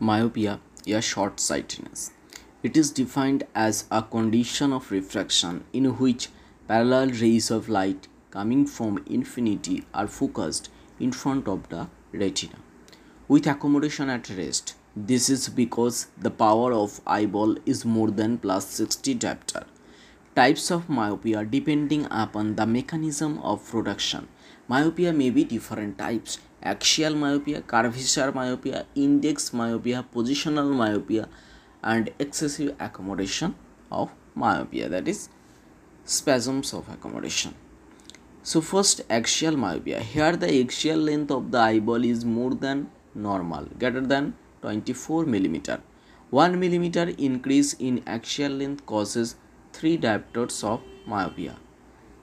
Myopia, a short sightedness. It is defined as a condition of refraction in which parallel rays of light coming from infinity are focused in front of the retina with accommodation at rest. This is because the power of eyeball is more than plus 60 diopter. Types of myopia depending upon the mechanism of production. Myopia may be different types axial myopia, curvature myopia, index myopia, positional myopia, and excessive accommodation of myopia that is spasms of accommodation. So first axial myopia. Here the axial length of the eyeball is more than normal, greater than 24 millimeter. 1 millimeter increase in axial length causes 3 diopters of myopia.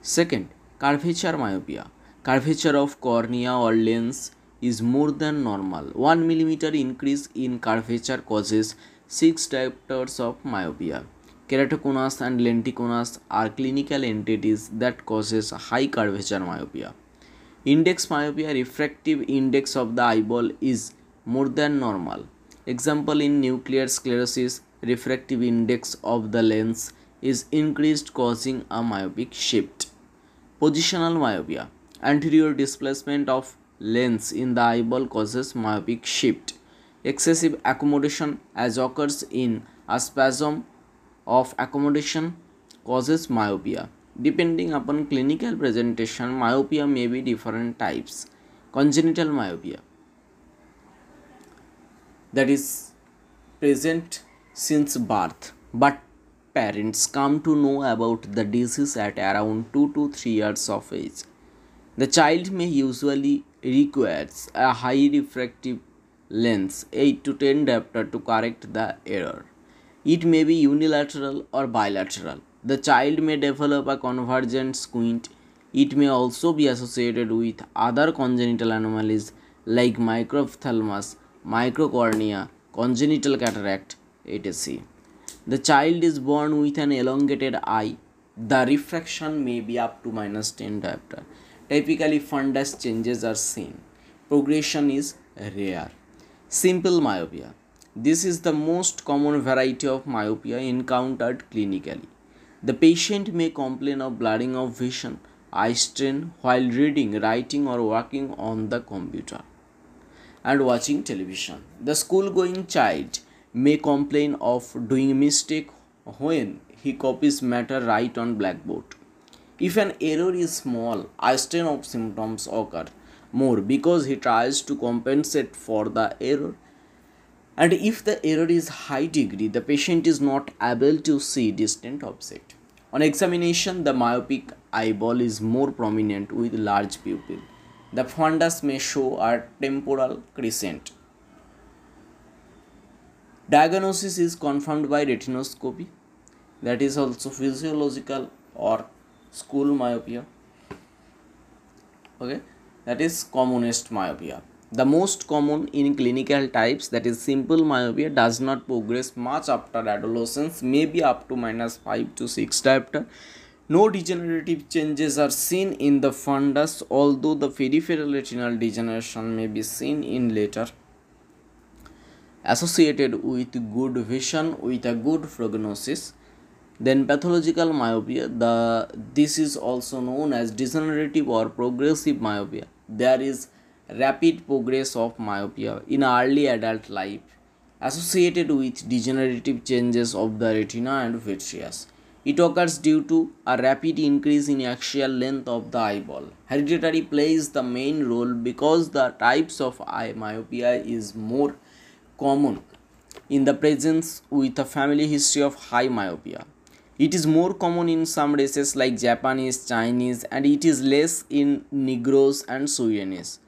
Second, curvature myopia. Curvature of cornea or lens is more than normal. 1 millimeter increase in curvature causes 6 diopters of myopia. Keratoconus and lenticonus are clinical entities that causes high curvature myopia. Index myopia refractive index of the eyeball is more than normal. Example in nuclear sclerosis, refractive index of the lens is increased causing a myopic shift. Positional myopia. Anterior displacement of lens in the eyeball causes myopic shift. Excessive accommodation as occurs in a spasm of accommodation causes myopia. Depending upon clinical presentation, myopia may be different types. Congenital myopia that is present since birth, but parents come to know about the disease at around 2 to 3 years of age. The child may usually requires a high refractive lens 8 to 10 diopter to correct the error. It may be unilateral or bilateral. The child may develop a convergent squint. It may also be associated with other congenital anomalies like microphthalmus, microcornea, congenital cataract, etc. The child is born with an elongated eye. The refraction may be up to minus 10 diopter. Typically, fundus changes are seen. Progression is rare. Simple myopia. This is the most common variety of myopia encountered clinically. The patient may complain of blurring of vision, eye strain while reading, writing, or working on the computer and watching television. The school going child may complain of doing mistake when he copies matter right on blackboard. If an error is small, eye strain of symptoms occur more because he tries to compensate for the error. And if the error is high degree the patient is not able to see distant object on examination the myopic eyeball is more prominent with large pupil. The fundus may show a temporal crescent. Diagnosis is confirmed by retinoscopy. That is also physiological or school myopia okay that is commonest myopia the most common in clinical types, that is simple myopia, does not progress much after adolescence, maybe up to minus 5 to 6 diopter. No degenerative changes are seen in the fundus, although the peripheral retinal degeneration may be seen in later. Associated with good vision with a good prognosis. Then pathological myopia, the this is also known as degenerative or progressive myopia. There is rapid progress of myopia in early adult life associated with degenerative changes of the retina and vitreous. It occurs due to a rapid increase in axial length of the eyeball. Hereditary plays the main role because the types of eye myopia is more common in the presence with a family history of high myopia. It is more common in some races like Japanese, Chinese, and it is less in Negroes and Sudanese.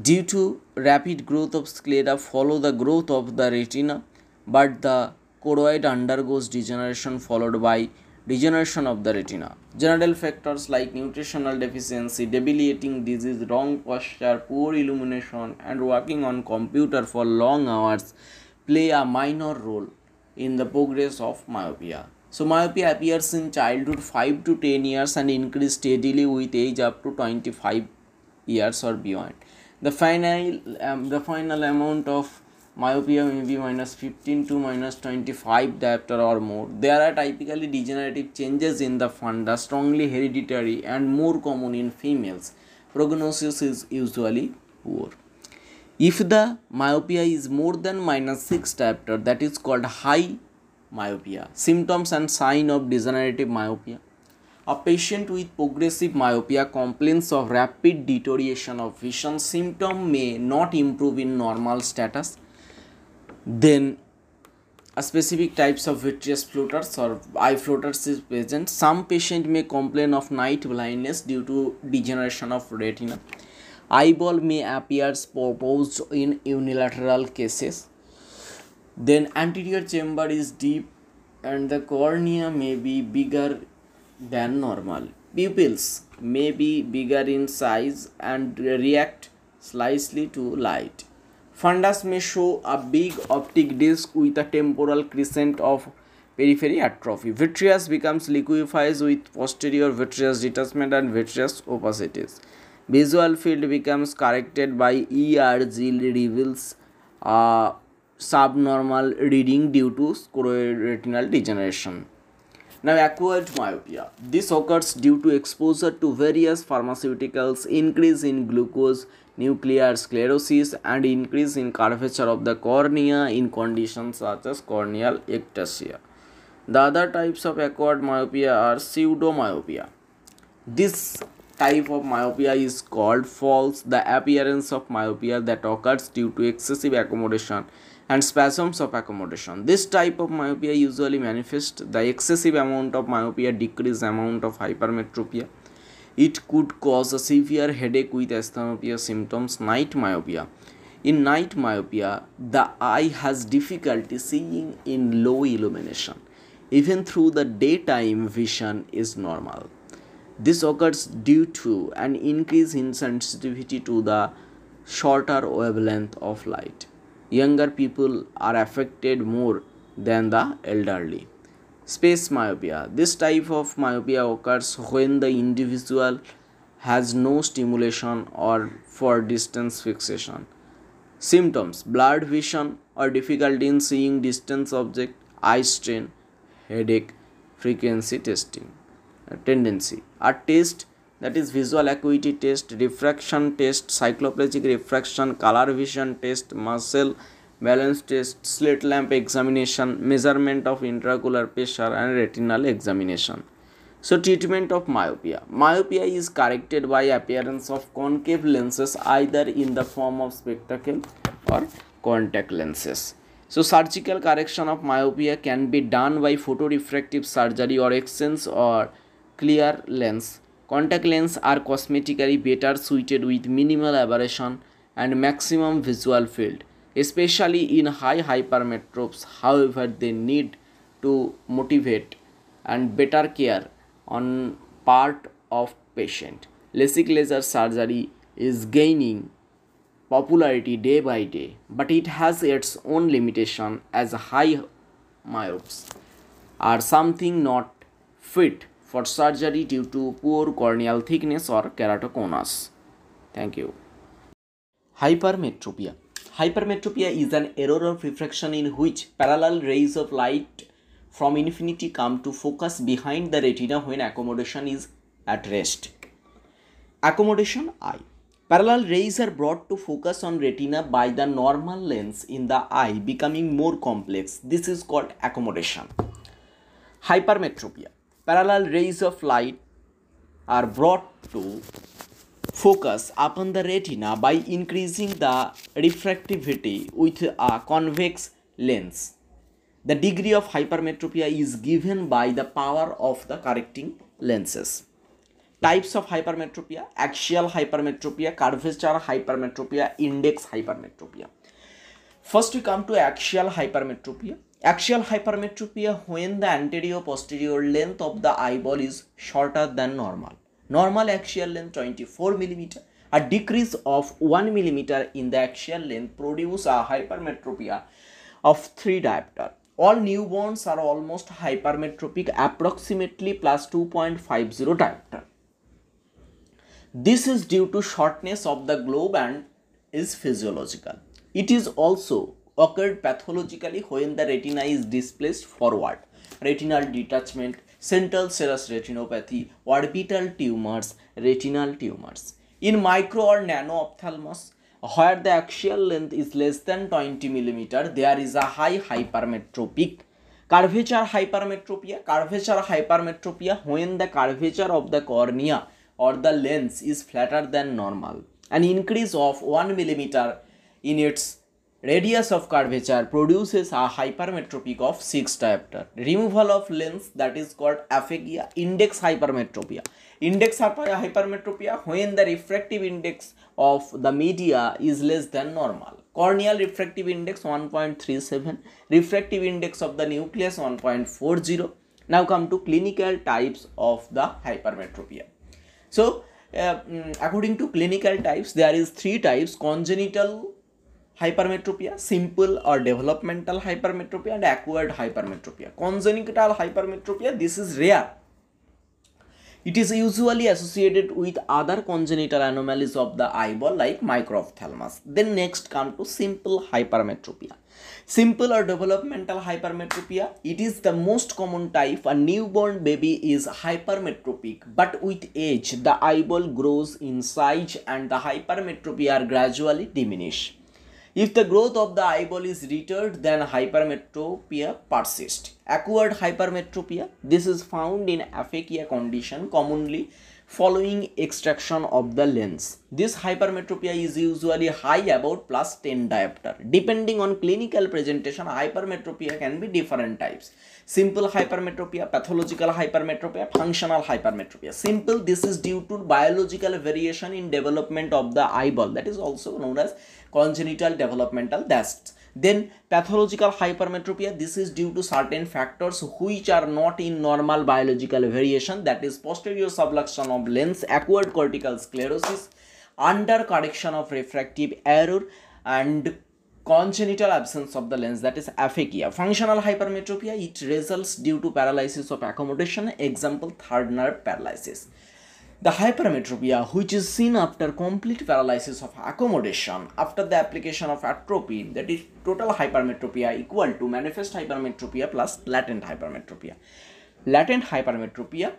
Due to rapid growth of sclera follow the growth of the retina, but the choroid undergoes degeneration followed by degeneration of the retina. General factors like nutritional deficiency, debilitating disease, wrong posture, poor illumination, and working on computer for long hours play a minor role in the progress of myopia. So myopia appears in childhood 5 to 10 years and increase steadily with age up to 25 years or beyond the final um, the final amount of myopia may be minus 15 to minus 25 diopter or more. There are typically degenerative changes in the funda, strongly hereditary and more common in females. Prognosis is usually poor. If the myopia is more than minus 6 diopter, that is called high myopia. Symptoms and sign of degenerative myopia. A patient with progressive myopia complains of rapid deterioration of vision. Symptom may not improve in normal status then specific types of vitreous floaters or eye floaters is present some patient may complain of night blindness due to degeneration of retina eyeball may appear proptosed in unilateral cases then anterior chamber is deep and the cornea may be bigger than normal pupils may be bigger in size and react slightly to light Fundus may show a big optic disc with a temporal crescent of periphery atrophy. Vitreous becomes liquefies with posterior vitreous detachment and vitreous opacities. Visual field becomes corrected by ERG reveals a subnormal reading due to choroidal degeneration. Now, acquired myopia. This occurs due to exposure to various pharmaceuticals, increase in glucose, nuclear sclerosis, and increase in curvature of the cornea in conditions such as corneal ectasia. The other types of acquired myopia are pseudomyopia. This type of myopia is called false, the appearance of myopia that occurs due to excessive accommodation and spasms of accommodation. This type of myopia usually manifests the excessive amount of myopia decrease amount of hypermetropia. It could cause a severe headache with asthenopia symptoms, night myopia. In night myopia, the eye has difficulty seeing in low illumination. Even through the daytime vision is normal. This occurs due to an increase in sensitivity to the shorter wavelength of light younger people are affected more than the elderly. Space myopia. This type of myopia occurs when the individual has no stimulation or for distance fixation. Symptoms blurred vision or difficulty in seeing distance object, eye strain, headache, frequency testing. Tendency. A test that is visual acuity test refraction test cycloplegic refraction color vision test muscle balance test slit lamp examination measurement of intraocular pressure and retinal examination. So treatment of myopia. Myopia is corrected by appearance of concave lenses either in the form of spectacle or contact lenses. So surgical correction of myopia can be done by photorefractive surgery or exchange or clear lens Contact lenses are cosmetically better suited with minimal aberration and maximum visual field, especially in high hypermetropes. However, they need to motivate and better care on part of patient. LASIK laser surgery is gaining popularity day by day, but it has its own limitation as high myopes are something not fit for surgery due to poor corneal thickness or keratoconus. Thank you. Hypermetropia. Hypermetropia is an error of refraction in which parallel rays of light from infinity come to focus behind the retina when accommodation is at rest. Accommodation eye. Parallel rays are brought to focus on retina by the normal lens in the eye becoming more complex. This is called accommodation. Hypermetropia parallel rays of light are brought to focus upon the retina by increasing the refractivity with a convex lens. The degree of hypermetropia is given by the power of the correcting lenses. Types of hypermetropia axial hypermetropia, curvature hypermetropia, index hypermetropia. First, we come to axial hypermetropia. Axial hypermetropia when the anterior posterior length of the eyeball is shorter than normal. Normal axial length 24 mm. A decrease of 1 mm in the axial length produce a hypermetropia of 3 diopter. All newborns are almost hypermetropic approximately plus 2.50 diopter. This is due to shortness of the globe and is physiological. It is also occurred pathologically when the retina is displaced forward. Retinal detachment, central serous retinopathy, orbital tumors, retinal tumors. In micro or nano ophthalmos, where the axial length is less than 20 millimeter, there is a high hypermetropic curvature hypermetropia. Curvature hypermetropia when the curvature of the cornea or the lens is flatter than normal. An increase of 1 millimeter in its radius of curvature produces a hypermetropic of 6 diopter. Removal of lens that is called aphakia, index hypermetropia. Index hypermetropia when the refractive index of the media is less than normal. Corneal refractive index 1.37, refractive index of the nucleus 1.40. Now come to clinical types of the hypermetropia. So uh, mm, according to clinical types there is three types congenital hypermetropia, simple or developmental hypermetropia and acquired hypermetropia. Congenital hypermetropia, this is rare. It is usually associated with other congenital anomalies of the eyeball like microphthalmos. Then next come to simple hypermetropia. Simple or developmental hypermetropia, it is the most common type. A newborn baby is hypermetropic, but with age, the eyeball grows in size and the hypermetropia gradually diminish. If the growth of the eyeball is retarded, then hypermetropia persists. Acquired hypermetropia, this is found in aphakia condition commonly following extraction of the lens. This hypermetropia is usually high about plus 10 diopter. Depending on clinical presentation, hypermetropia can be different types. Simple hypermetropia, pathological hypermetropia, functional hypermetropia. Simple, this is due to biological variation in development of the eyeball. That is also known as congenital developmental defects. Then pathological hypermetropia, this is due to certain factors which are not in normal biological variation that is posterior subluxation of lens, acquired cortical sclerosis, under correction of refractive error and congenital absence of the lens that is aphakia. Functional hypermetropia, it results due to paralysis of accommodation, example third nerve paralysis. The hypermetropia, which is seen after complete paralysis of accommodation after the application of atropine, that is total hypermetropia equal to manifest hypermetropia plus latent hypermetropia. Latent hypermetropia,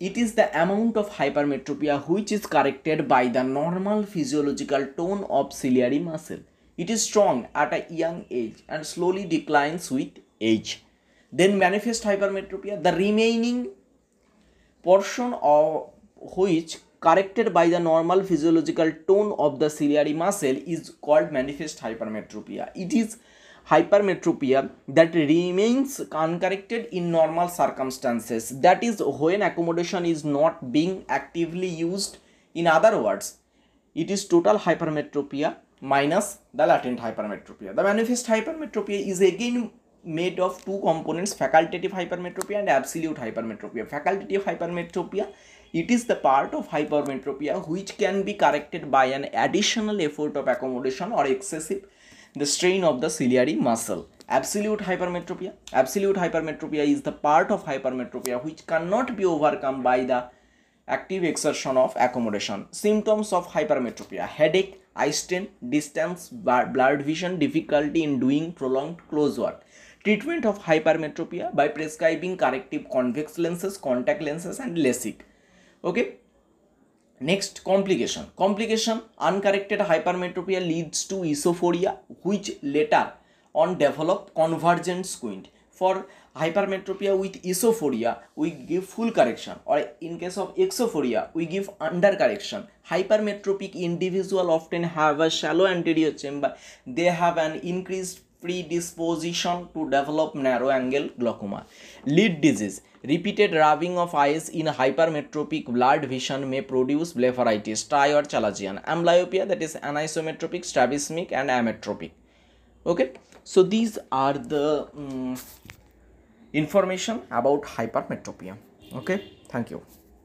it is the amount of hypermetropia which is corrected by the normal physiological tone of ciliary muscle. It is strong at a young age and slowly declines with age. Then manifest hypermetropia, the remaining portion of which corrected by the normal physiological tone of the ciliary muscle is called manifest hypermetropia. It is hypermetropia that remains uncorrected in normal circumstances. That is when accommodation is not being actively used. In other words, it is total hypermetropia minus the latent hypermetropia. The manifest hypermetropia is again made of two components facultative hypermetropia and absolute hypermetropia. Facultative hypermetropia it is the part of hypermetropia which can be corrected by an additional effort of accommodation or excessive the strain of the ciliary muscle. Absolute hypermetropia. Absolute hypermetropia is the part of hypermetropia which cannot be overcome by the active exertion of accommodation. Symptoms of hypermetropia headache, eye strain, distance, blurred vision, difficulty in doing prolonged close work. Treatment of hypermetropia by prescribing corrective convex lenses, contact lenses, and LASIK. Okay? Next complication. Complication uncorrected hypermetropia leads to esophoria which later on develop convergent squint for hypermetropia with esophoria we give full correction or in case of exophoria we give under correction hypermetropic individual often have a shallow anterior chamber they have an increase predisposition to develop narrow angle glaucoma lid disease repeated rubbing of eyes in hypermetropic blurred vision may produce blepharitis stye or chalazion amblyopia that is anisometropic strabismic and ametropic okay so these are the um, information about hypermetropia. Okay, thank you.